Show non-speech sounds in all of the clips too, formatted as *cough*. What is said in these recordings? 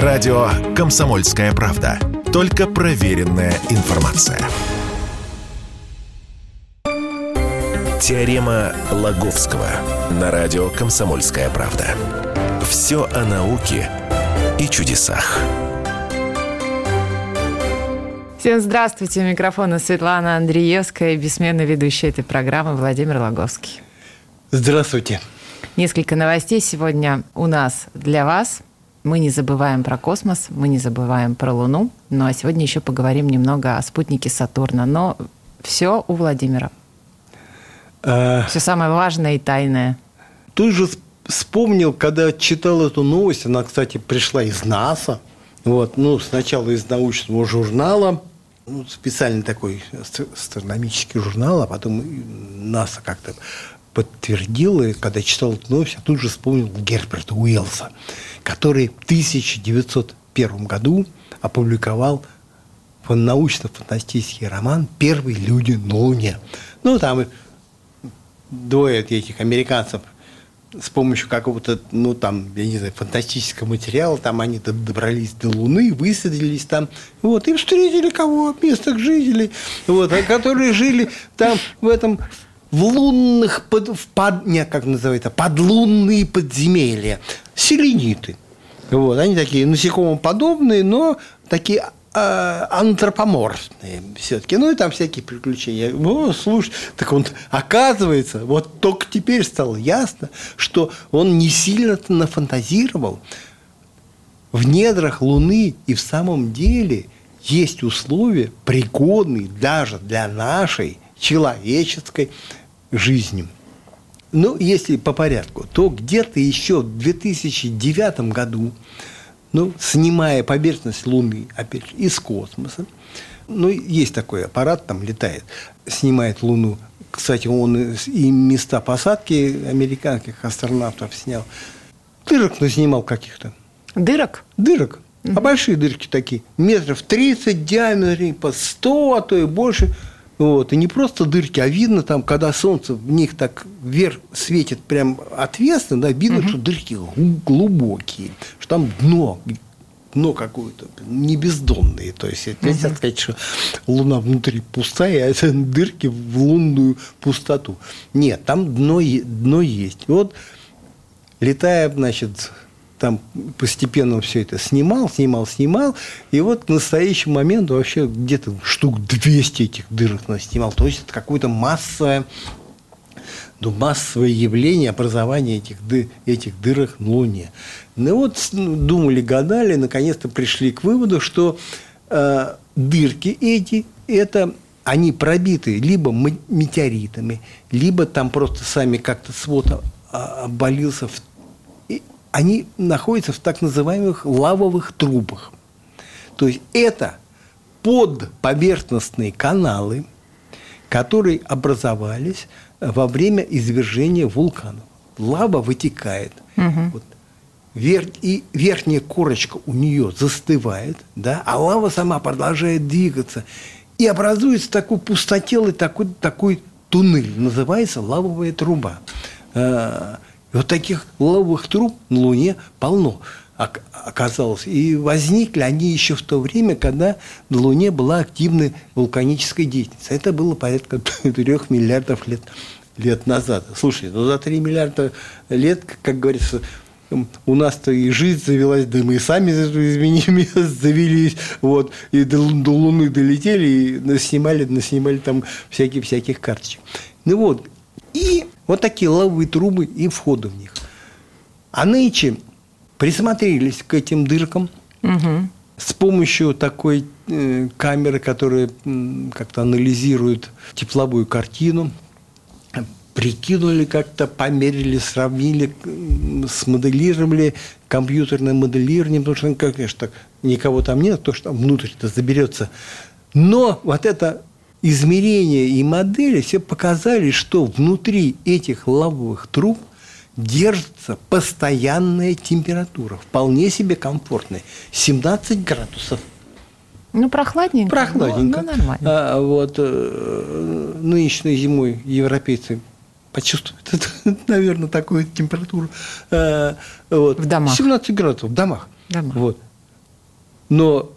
Радио «Комсомольская правда». Только проверенная информация. Теорема Лаговского на радио «Комсомольская правда». Все о науке и чудесах. Всем здравствуйте. У микрофона Светлана Андреевская и бессменный ведущий этой программы Владимир Логовский. Здравствуйте. Несколько новостей сегодня у нас для вас. Мы не забываем про космос, мы не забываем про Луну. Ну а сегодня еще поговорим немного о спутнике Сатурна. Но все у Владимира. А... Все самое важное и тайное. Тут же вспомнил, когда читал эту новость, она, кстати, пришла из НАСА. Вот, ну, сначала из научного журнала, ну, специальный такой астрономический журнал, а потом НАСА как-то подтвердила, и когда читал эту новость, я тут же вспомнил Герберта Уэллса, который в 1901 году опубликовал научно-фантастический роман «Первые люди на Луне». Ну, там двое этих американцев с помощью какого-то, ну, там, я не знаю, фантастического материала, там они добрались до Луны, высадились там, вот, и встретили кого? Местных жителей, вот, а которые жили там в этом в лунных, под, в под, не, как называется, подлунные подземелья, селениты. Вот, они такие насекомоподобные, но такие э, антропоморфные все-таки. Ну и там всякие приключения. Ну, слушай, так он, оказывается, вот только теперь стало ясно, что он не сильно-то нафантазировал. В недрах Луны и в самом деле есть условия, пригодные даже для нашей человеческой жизнью. Ну, если по порядку, то где-то еще в 2009 году, ну, снимая поверхность Луны, опять же, из космоса, ну, есть такой аппарат, там летает, снимает Луну. Кстати, он и места посадки американских астронавтов снял. Дырок снимал каких-то. Дырок? Дырок. Угу. А большие дырки такие, метров 30 диаметре, по 100, а то и больше – вот. И не просто дырки, а видно там, когда солнце в них так вверх светит прям ответственно, да, видно, угу. что дырки глубокие, что там дно, дно какое-то, не бездонное. То есть, нельзя угу. сказать, что Луна внутри пустая, а это дырки в лунную пустоту. Нет, там дно, дно есть. И вот, летая, значит, там постепенно все это снимал, снимал, снимал. И вот к настоящему моменту вообще где-то штук 200 этих дырок снимал. То есть это какое-то массовое, ну, массовое явление образования этих, этих дырок на Луне. Ну вот ну, думали, гадали, наконец-то пришли к выводу, что э, дырки эти – это они пробиты либо метеоритами, либо там просто сами как-то свод обвалился в они находятся в так называемых лавовых трубах. То есть это подповерхностные каналы, которые образовались во время извержения вулканов. Лава вытекает. Угу. Вот. Вер... И верхняя корочка у нее застывает, да, а лава сама продолжает двигаться. И образуется такой пустотелый такой, такой туннель, называется лавовая труба. А, и вот таких лавовых труб на Луне полно оказалось. И возникли они еще в то время, когда на Луне была активная вулканическая деятельность. Это было порядка *laughs* 3 миллиардов лет, лет назад. Слушай, ну за 3 миллиарда лет, как говорится, у нас-то и жизнь завелась, да мы сами, извини *laughs* завелись, вот, и до, до Луны долетели, и наснимали, наснимали там всяких-всяких карточек. Ну вот, и вот такие лавовые трубы и входы в них. А нынче присмотрелись к этим дыркам угу. с помощью такой э, камеры, которая э, как-то анализирует тепловую картину, прикинули как-то, померили, сравнили, смоделировали компьютерное моделирование, потому что, конечно, так, никого там нет, то, что внутрь-то заберется. Но вот это измерения и модели все показали, что внутри этих лавовых труб держится постоянная температура, вполне себе комфортная, 17 градусов. Ну, прохладненько. Прохладненько. Ну, нормально. А, вот э, нынешней зимой европейцы почувствуют, *laughs* наверное, такую температуру. А, вот. В домах. 17 градусов в домах. домах. Вот. Но,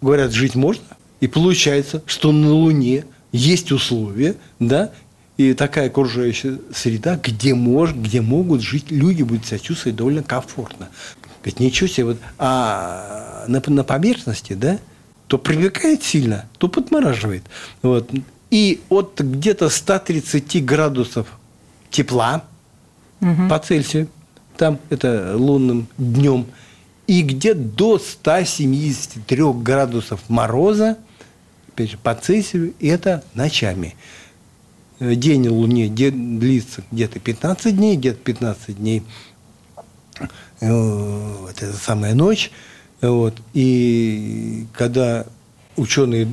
говорят, жить можно. И получается, что на Луне есть условия, да, и такая окружающая среда, где, мож, где могут жить люди, будут себя чувствовать довольно комфортно. Говорит, ничего себе, вот, а на, на поверхности, да, то привлекает сильно, то подмораживает. Вот. И от где-то 130 градусов тепла угу. по Цельсию, там это лунным днем, и где до 173 градусов мороза, опять же, по Цельсию, это ночами. День в Луне длится где-то 15 дней, где-то 15 дней э, вот эта самая ночь. Вот. И когда ученые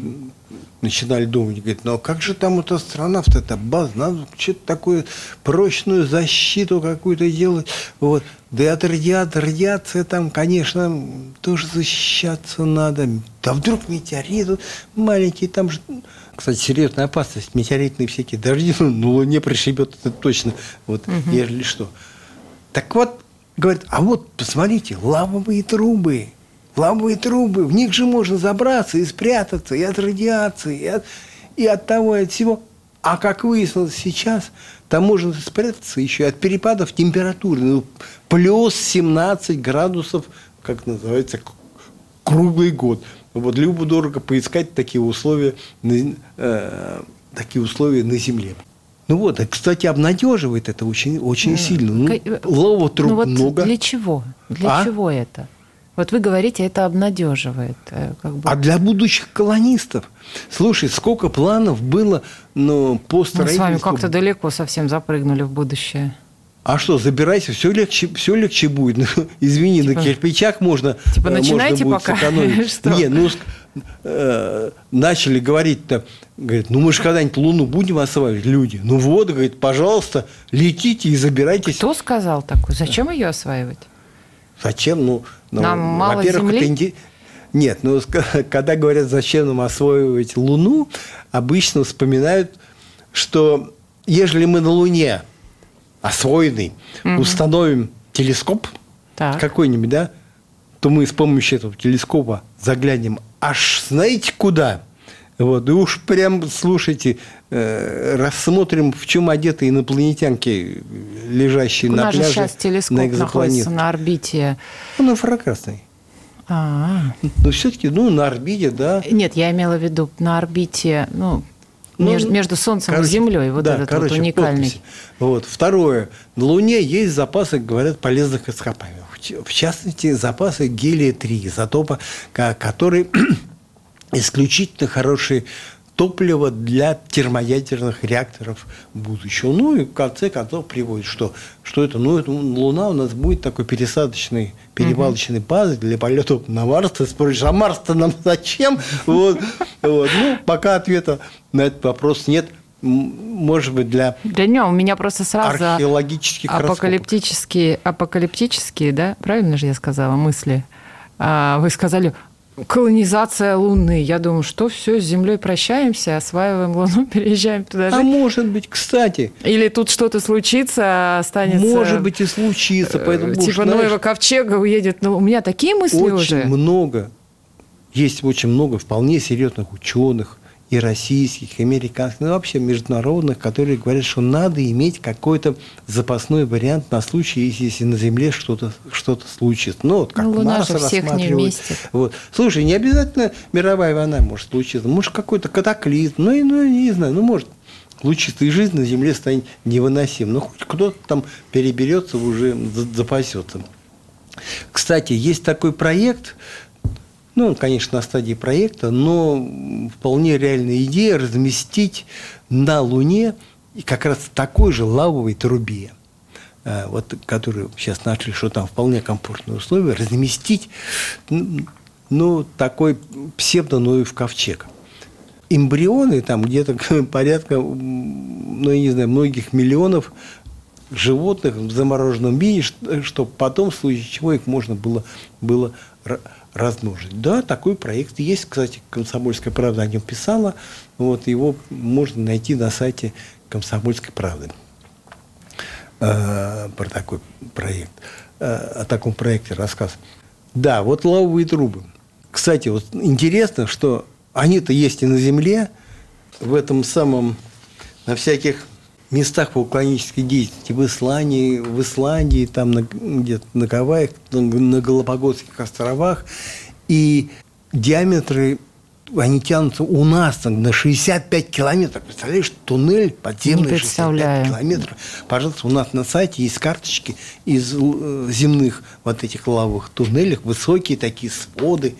начинали думать, говорят, ну а как же там вот астронавт, это база, надо что-то такое, прочную защиту какую-то делать. Вот. Да и от радиации, радиация там, конечно, тоже защищаться надо. Да вдруг метеорит маленький, там же... Кстати, серьезная опасность. Метеоритные всякие дожди *laughs* ну, Луне пришибет, это точно. Вот, угу. если что. Так вот, говорят, а вот, посмотрите, лавовые трубы – лавовые трубы, в них же можно забраться и спрятаться и от радиации, и от, и от того, и от всего. А как выяснилось сейчас, там можно спрятаться еще от перепадов температуры. Ну, плюс 17 градусов, как называется, круглый год. Вот любо дорого поискать такие условия, э, такие условия на Земле. Ну вот, и, кстати, обнадеживает это очень, очень сильно. Ну, э, лава труб ну, вот много. Для чего? Для а? чего это? Вот вы говорите, это обнадеживает. Э, как бы. А для будущих колонистов? Слушай, сколько планов было ну, по строительству... Мы с вами как-то далеко совсем запрыгнули в будущее. А что, забирайся, все легче, все легче будет. Ну, *laughs* извини, типа, на кирпичах можно, типа, э, начинайте можно будет пока. сэкономить. *laughs* Не, ну, э, начали говорить-то, говорит, ну мы же когда-нибудь Луну будем осваивать, люди. Ну вот, говорит, пожалуйста, летите и забирайтесь. Кто сказал такое? Зачем ее осваивать? Зачем? Ну, ну Нам мало земли? Это инди... Нет, ну, *laughs* когда говорят, зачем нам освоивать Луну, обычно вспоминают, что ежели мы на Луне освоенный угу. установим телескоп так. какой-нибудь, да, то мы с помощью этого телескопа заглянем аж знаете куда? Вот, и уж прям, слушайте, рассмотрим, в чем одеты инопланетянки, лежащие У на пляже. У нас сейчас телескоп на находится на орбите. Он инфракрасный. А-а-а. Но все-таки, ну, на орбите, да. Нет, я имела в виду на орбите, ну, ну между, между Солнцем короче, и Землей. Вот да, этот короче, вот уникальный. Вот. Второе. На Луне есть запасы, говорят, полезных ископаемых. В частности, запасы гелия-3, изотопа, который *clears throat* исключительно хорошее топливо для термоядерных реакторов будущего. Ну и в конце концов приводит, что, что это, ну, это Луна у нас будет такой пересадочный, перевалочный угу. базой для полетов на Марс. Ты спросишь, а Марс-то нам *laughs* зачем? Вот, вот. Ну, пока ответа на этот вопрос нет может быть, для... Да не, у меня просто сразу археологических апокалиптические, апокалиптические, да, правильно же я сказала, мысли. А, вы сказали, колонизация Луны. Я думаю, что все, с Землей прощаемся, осваиваем Луну, *laughs* переезжаем туда жить. А может быть, кстати. Или тут что-то случится, останется... Может быть и случится. Э, поэтому, типа знаешь, Ноева ковчега уедет. Но у меня такие мысли очень уже. Очень много. Есть очень много вполне серьезных ученых, и российских, и американских, ну, вообще международных, которые говорят, что надо иметь какой-то запасной вариант на случай, если, если на Земле что-то что случится. Ну, вот как ну, Луна Марс же всех не вместе. Вот. Слушай, не обязательно мировая война может случиться. Может, какой-то катаклизм. Ну, и, ну, не знаю, ну, может случится, и жизнь на Земле станет невыносимой. Ну, хоть кто-то там переберется, уже запасется. Кстати, есть такой проект, ну, он, конечно, на стадии проекта, но вполне реальная идея разместить на Луне как раз такой же лавовой трубе, э, вот, которую сейчас нашли, что там вполне комфортные условия, разместить ну, такой псевдо-Ноев ковчег. Эмбрионы там где-то *laughs* порядка, ну, я не знаю, многих миллионов животных в замороженном виде, чтобы потом, в случае чего, их можно было, было размножить. Да, такой проект есть. Кстати, «Комсомольская правда» о нем писала. Вот, его можно найти на сайте «Комсомольской правды» э, про такой проект. Э, о таком проекте рассказ. Да, вот лавовые трубы. Кстати, вот интересно, что они-то есть и на Земле, в этом самом, на всяких местах вулканической деятельности, в Исландии, в Исландии, там на, где-то на Гавайях, на Галапагосских островах. И диаметры они тянутся у нас там, на 65 километров. Представляешь, туннель подземный 65 километров. Пожалуйста, у нас на сайте есть карточки из э, земных вот этих лавовых туннелях, высокие такие своды.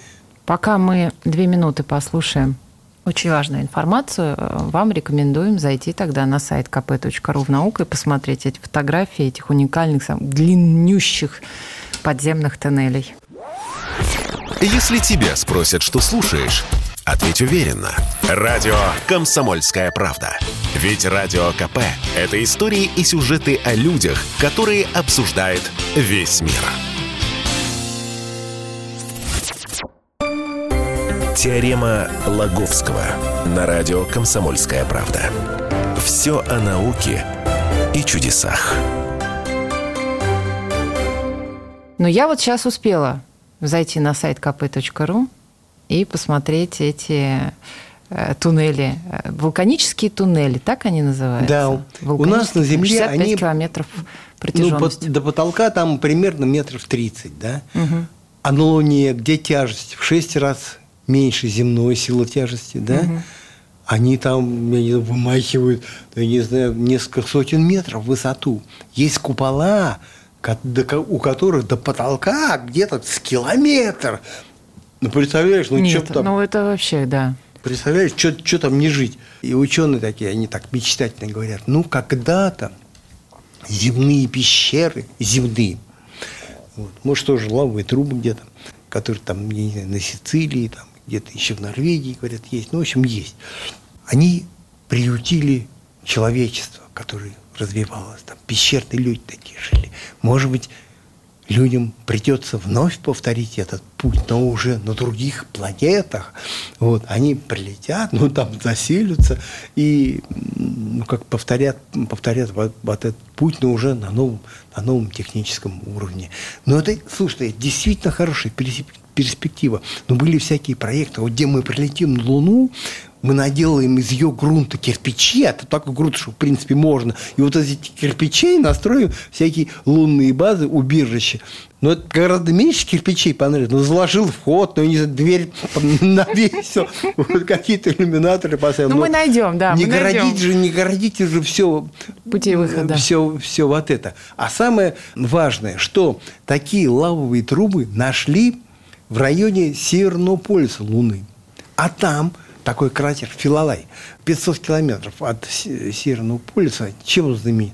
Пока мы две минуты послушаем очень важную информацию, э, вам рекомендуем зайти тогда на сайт kp.ru в науку и посмотреть эти фотографии этих уникальных, длиннющих подземных тоннелей. Если тебя спросят, что слушаешь, ответь уверенно. Радио «Комсомольская правда». Ведь Радио КП – это истории и сюжеты о людях, которые обсуждает весь мир. Теорема Лаговского на радио «Комсомольская правда». Все о науке и чудесах. Но я вот сейчас успела зайти на сайт kp.ru и посмотреть эти э, туннели, вулканические туннели, так они называются? Да, у нас на Земле 65 они... километров протяженности. Ну, до потолка там примерно метров 30, да? Угу. А на Луне, где тяжесть в 6 раз меньше земной силы тяжести, да? Угу. Они там, я не знаю, вымахивают, я не знаю, несколько сотен метров в высоту. Есть купола, у которых до потолка где-то с километр. Ну, представляешь, ну Нет, что там... ну это вообще, да. Представляешь, что, что там не жить? И ученые такие, они так мечтательно говорят, ну, когда-то земные пещеры, земные, вот, может, тоже лавовые трубы где-то, которые там, я не знаю, на Сицилии, там, где-то еще в Норвегии, говорят, есть, ну, в общем, есть. Они приютили человечество, которое развивалось, там пещерные люди такие жили. Может быть, людям придется вновь повторить этот путь, но уже на других планетах. Вот, они прилетят, ну, там заселятся и ну, как повторят, повторят вот, вот этот путь, но уже на новом, на новом техническом уровне. Но это, слушай, это действительно хорошая перспектива. Но были всякие проекты, вот где мы прилетим на Луну, мы наделаем из ее грунта кирпичи, а это такой грунт, что в принципе можно. И вот эти кирпичей настроим всякие лунные базы, убежища. Но это гораздо меньше кирпичей понравилось. Ну, заложил вход, ну, не знаю, дверь *laughs* навесил, вот какие-то иллюминаторы поставил. Ну, мы найдем, да, Не городить же, не городить же все... Пути выхода. Все, все вот это. А самое важное, что такие лавовые трубы нашли в районе Северного полюса Луны. А там такой кратер Филалай, 500 километров от Северного полюса, чем он знаменит?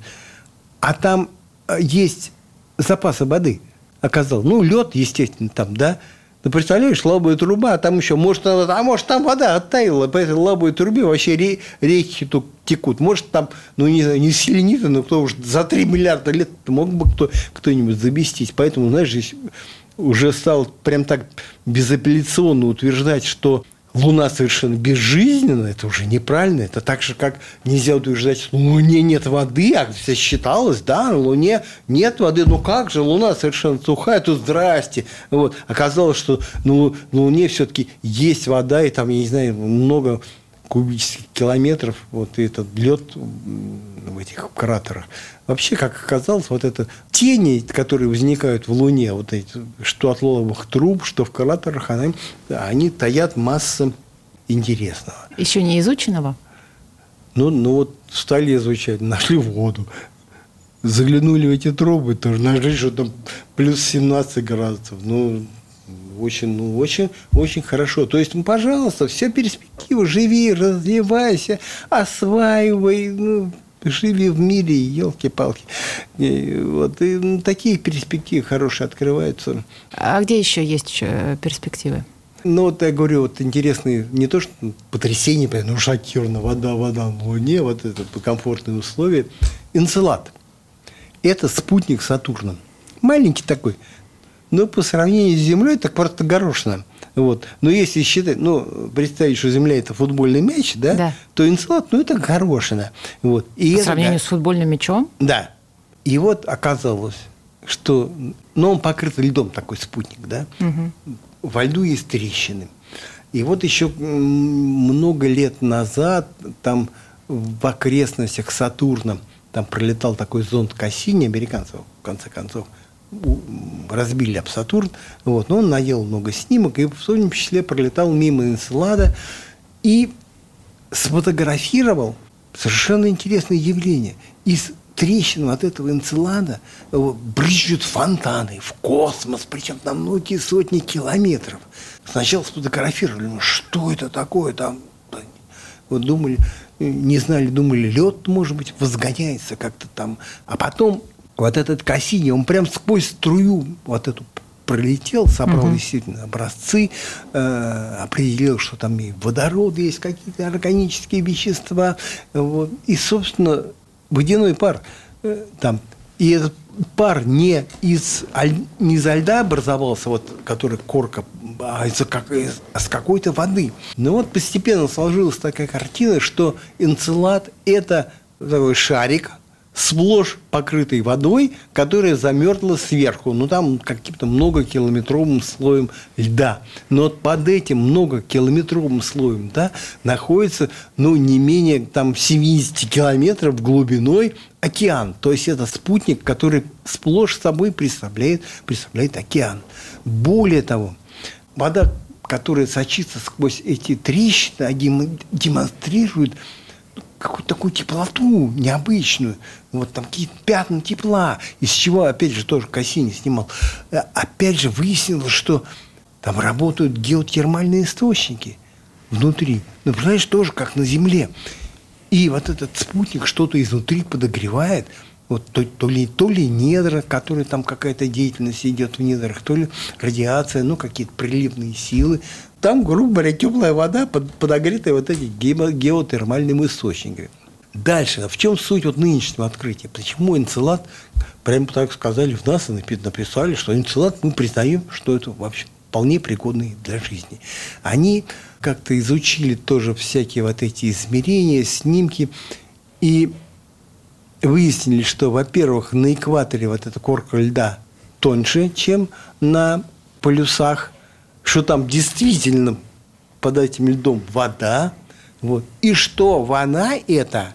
А там э, есть запасы воды, оказалось. Ну, лед, естественно, там, да. Ну, представляешь, лабая труба, а там еще, может, а может, там вода оттаяла, по этой лабой трубе вообще ре, реки тут текут. Может, там, ну, не знаю, не селениты, но кто уж за 3 миллиарда лет мог бы кто, кто-нибудь заместить. Поэтому, знаешь, здесь уже стал прям так безапелляционно утверждать, что Луна совершенно безжизненна, это уже неправильно. Это так же, как нельзя утверждать, что на Луне нет воды, а все считалось, да, на Луне нет воды. Ну как же, Луна совершенно сухая, то здрасте. Вот. Оказалось, что ну, на Луне все-таки есть вода, и там, я не знаю, много кубических километров, вот этот лед в этих кратерах. Вообще, как оказалось, вот это тени, которые возникают в Луне, вот эти, что от лоловых труб, что в кратерах, они, они таят массу интересного. Еще не изученного? Ну, ну вот стали изучать, нашли воду, заглянули в эти трубы, тоже нашли, что там плюс 17 градусов. Ну, очень, ну, очень, очень хорошо. То есть, ну, пожалуйста, все перспективы, живи, развивайся, осваивай, ну, живи в мире, елки-палки. Вот, и ну, такие перспективы хорошие открываются. А где еще есть э, перспективы? Ну, вот я говорю, вот интересные, не то что потрясение, ну, шокировано, вода, вода на Луне, вот это комфортные условия. Энцелад. Это спутник Сатурна. Маленький такой – но по сравнению с Землей, так просто горошина. Вот. Но если считать, ну, представить, что Земля – это футбольный мяч, да, да. то Энцелад, ну, это горошина. Вот. И по это, сравнению да, с футбольным мячом? Да. И вот оказалось, что... Но он покрыт льдом, такой спутник, да? Мгм. Во льду есть трещины. И вот еще много лет назад там в окрестностях Сатурна там пролетал такой зонд Кассини, американцев, в конце концов, разбили об Сатурн. Вот, но он наел много снимок, и в том числе пролетал мимо Энцелада и сфотографировал совершенно интересное явление. Из трещин от этого Энцелада э, брызжут фонтаны в космос, причем на многие сотни километров. Сначала сфотографировали, ну что это такое там? Вот думали, э, не знали, думали, лед, может быть, возгоняется как-то там. А потом вот этот Кассини, он прям сквозь струю вот эту пролетел, собрал действительно образцы, э, определил, что там и водород есть, какие-то органические вещества. Вот. И, собственно, водяной пар э, там. И этот пар не из, аль- не из льда образовался, вот, который корка, а из, как, из- а с какой-то воды. Но вот постепенно сложилась такая картина, что энцелад – это такой шарик, сплошь покрытый водой, которая замерзла сверху. Ну, там каким-то многокилометровым слоем льда. Но вот под этим многокилометровым слоем да, находится, ну, не менее там 70 километров глубиной океан. То есть, это спутник, который сплошь собой представляет, представляет океан. Более того, вода, которая сочится сквозь эти трещины, демонстрирует какую-то такую теплоту необычную, вот там какие-то пятна тепла, из чего, опять же, тоже Кассини снимал. Э, Опять же, выяснилось, что там работают геотермальные источники внутри. Ну, понимаешь, тоже как на Земле. И вот этот спутник что-то изнутри подогревает, вот то, то ли, то ли недра, которые там какая-то деятельность идет в недрах, то ли радиация, ну, какие-то приливные силы. Там, грубо говоря, теплая вода, под- подогретая вот этими гемо- геотермальными источниками. Дальше, в чем суть вот нынешнего открытия? Почему энцелад, прямо так сказали в напи- написали, что энцелад мы признаем, что это вообще вполне пригодный для жизни. Они как-то изучили тоже всякие вот эти измерения, снимки, и выяснили, что, во-первых, на экваторе вот эта корка льда тоньше, чем на полюсах, что там действительно под этим льдом вода, вот, и что вода эта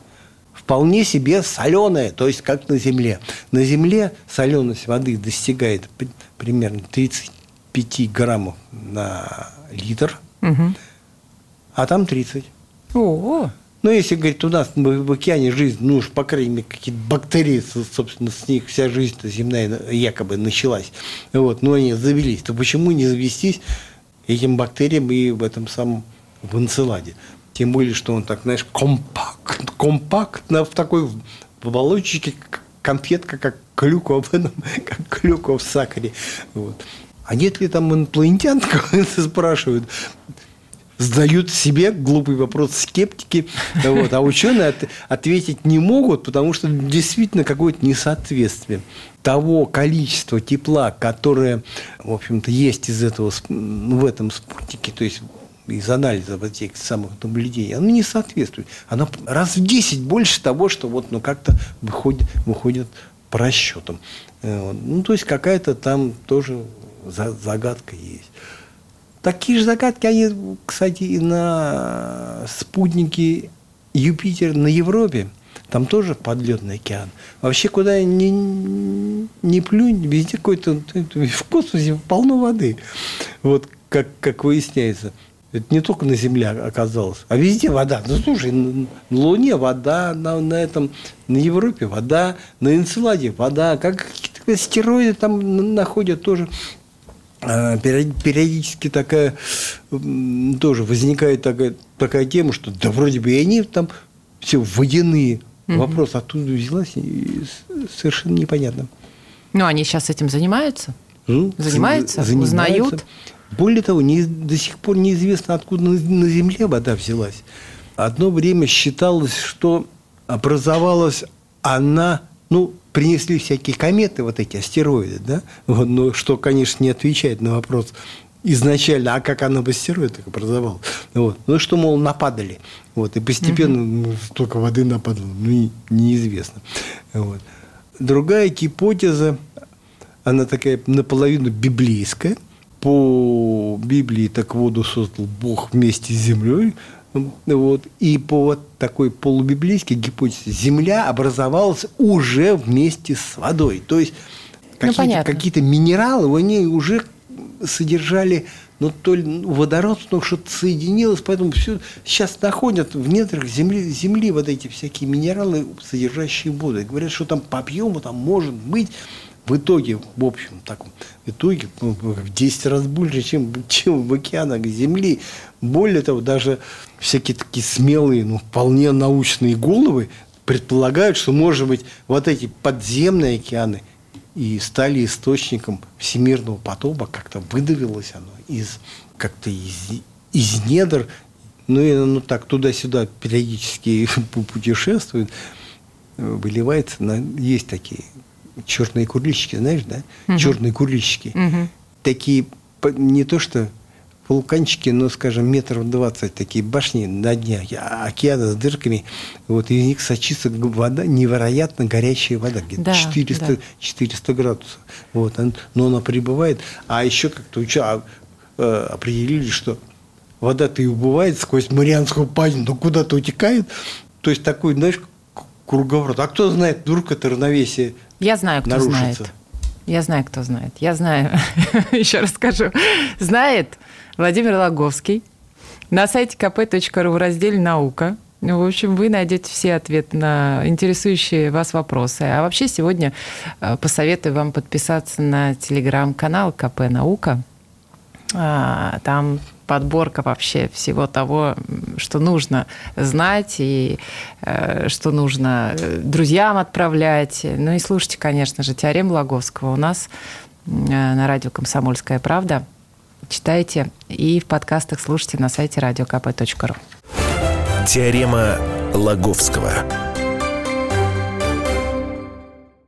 вполне себе соленая, то есть как на Земле. На Земле соленость воды достигает при- примерно 35 граммов на литр, Мгм. а там 30. О, Ну, если говорить, у нас в, океане жизнь, ну уж, по крайней мере, какие-то бактерии, со- собственно, с них вся жизнь земная на- якобы началась. Вот, но они завелись. То почему не завестись этим бактериям и в этом самом в энцеладе? Тем более, что он так, знаешь, компакт, компактно в такой в оболочечке, как конфетка, как клюква в этом, *laughs* как клюква в сахаре. Вот. А нет ли там инопланетян, *laughs* спрашивают? Задают себе глупый вопрос скептики, вот, а ученые от- ответить не могут, потому что действительно какое-то несоответствие того количества тепла, которое, в общем-то, есть из этого, в этом спутнике, то есть из анализа вот этих самых наблюдений, оно не соответствует. Оно раз в 10 больше того, что вот, ну, как-то выходит, выходит по расчетам. Э. Ну, то есть какая-то там тоже за- загадка есть. Такие же загадки, они, кстати, и на спутнике Юпитер на Европе. Там тоже подледный океан. Вообще, куда ни, не плюнь, везде какой-то... В космосе полно воды. Вот как, как выясняется. Это не только на Земле оказалось, а везде вода. Ну, слушай, на Луне вода, на, на этом, на Европе вода, на Энцеладе вода. Как какие-то стероиды там находят тоже периодически такая тоже возникает такая, такая тема, что да вроде бы и они там все водяные. Вопрос оттуда взялась, совершенно непонятно. ну они сейчас этим занимаются? Ну, Занимаются? за- Узнают? Более того, не- до сих пор неизвестно, откуда на, на Земле вода взялась. Одно время считалось, что образовалась она, ну, принесли всякие кометы, вот эти астероиды, да, вот, но что, конечно, не отвечает на вопрос изначально, а как она в астероидах образовалась. Вот. Ну, что, мол, нападали. Вот, и постепенно ну, столько воды нападало, ну, и неизвестно. Вот. Другая гипотеза она такая наполовину библейская. По Библии так воду создал Бог вместе с землей. Вот. И по вот такой полубиблейской гипотезе Земля образовалась уже вместе с водой. То есть ну, какие-то, ну, какие-то минералы, они уже содержали ну, то ли водород, ну, что-то соединилось, поэтому все сейчас находят в недрах земли, земли вот эти всякие минералы, содержащие воду. И говорят, что там по объему там может быть в итоге, в общем, так, в итоге ну, в 10 раз больше, чем, чем в океанах Земли. Более того, даже всякие такие смелые, ну, вполне научные головы предполагают, что, может быть, вот эти подземные океаны и стали источником всемирного потопа, как-то выдавилось оно из как-то из, из недр, ну и оно так туда-сюда периодически *laughs* путешествует, выливается на... Есть такие черные курличики, знаешь, да? Угу. Черные курличики. Угу. Такие не то что вулканчики, но, скажем, метров двадцать такие башни на дне океана с дырками. Вот из них сочится вода, невероятно горячая вода, где-то да, 400, да. 400 градусов. Вот, но она прибывает. А еще как-то уча, э, определили, что вода-то и убывает сквозь Марианскую падину, но куда-то утекает. То есть такой, знаешь, круговорот. А кто знает, вдруг это равновесие Я знаю, кто нарушится. знает. Я знаю, кто знает. Я знаю. *laughs* Еще раз скажу. Знает Владимир Логовский. На сайте kp.ru в разделе «Наука». Ну, в общем, вы найдете все ответы на интересующие вас вопросы. А вообще сегодня э, посоветую вам подписаться на телеграм-канал КП «Наука». А, там подборка вообще всего того, что нужно знать и э, что нужно э, друзьям отправлять. Ну и слушайте, конечно же, теорем Лаговского у нас на радио «Комсомольская правда». Читайте и в подкастах слушайте на сайте radiokp.ru. Теорема Лаговского.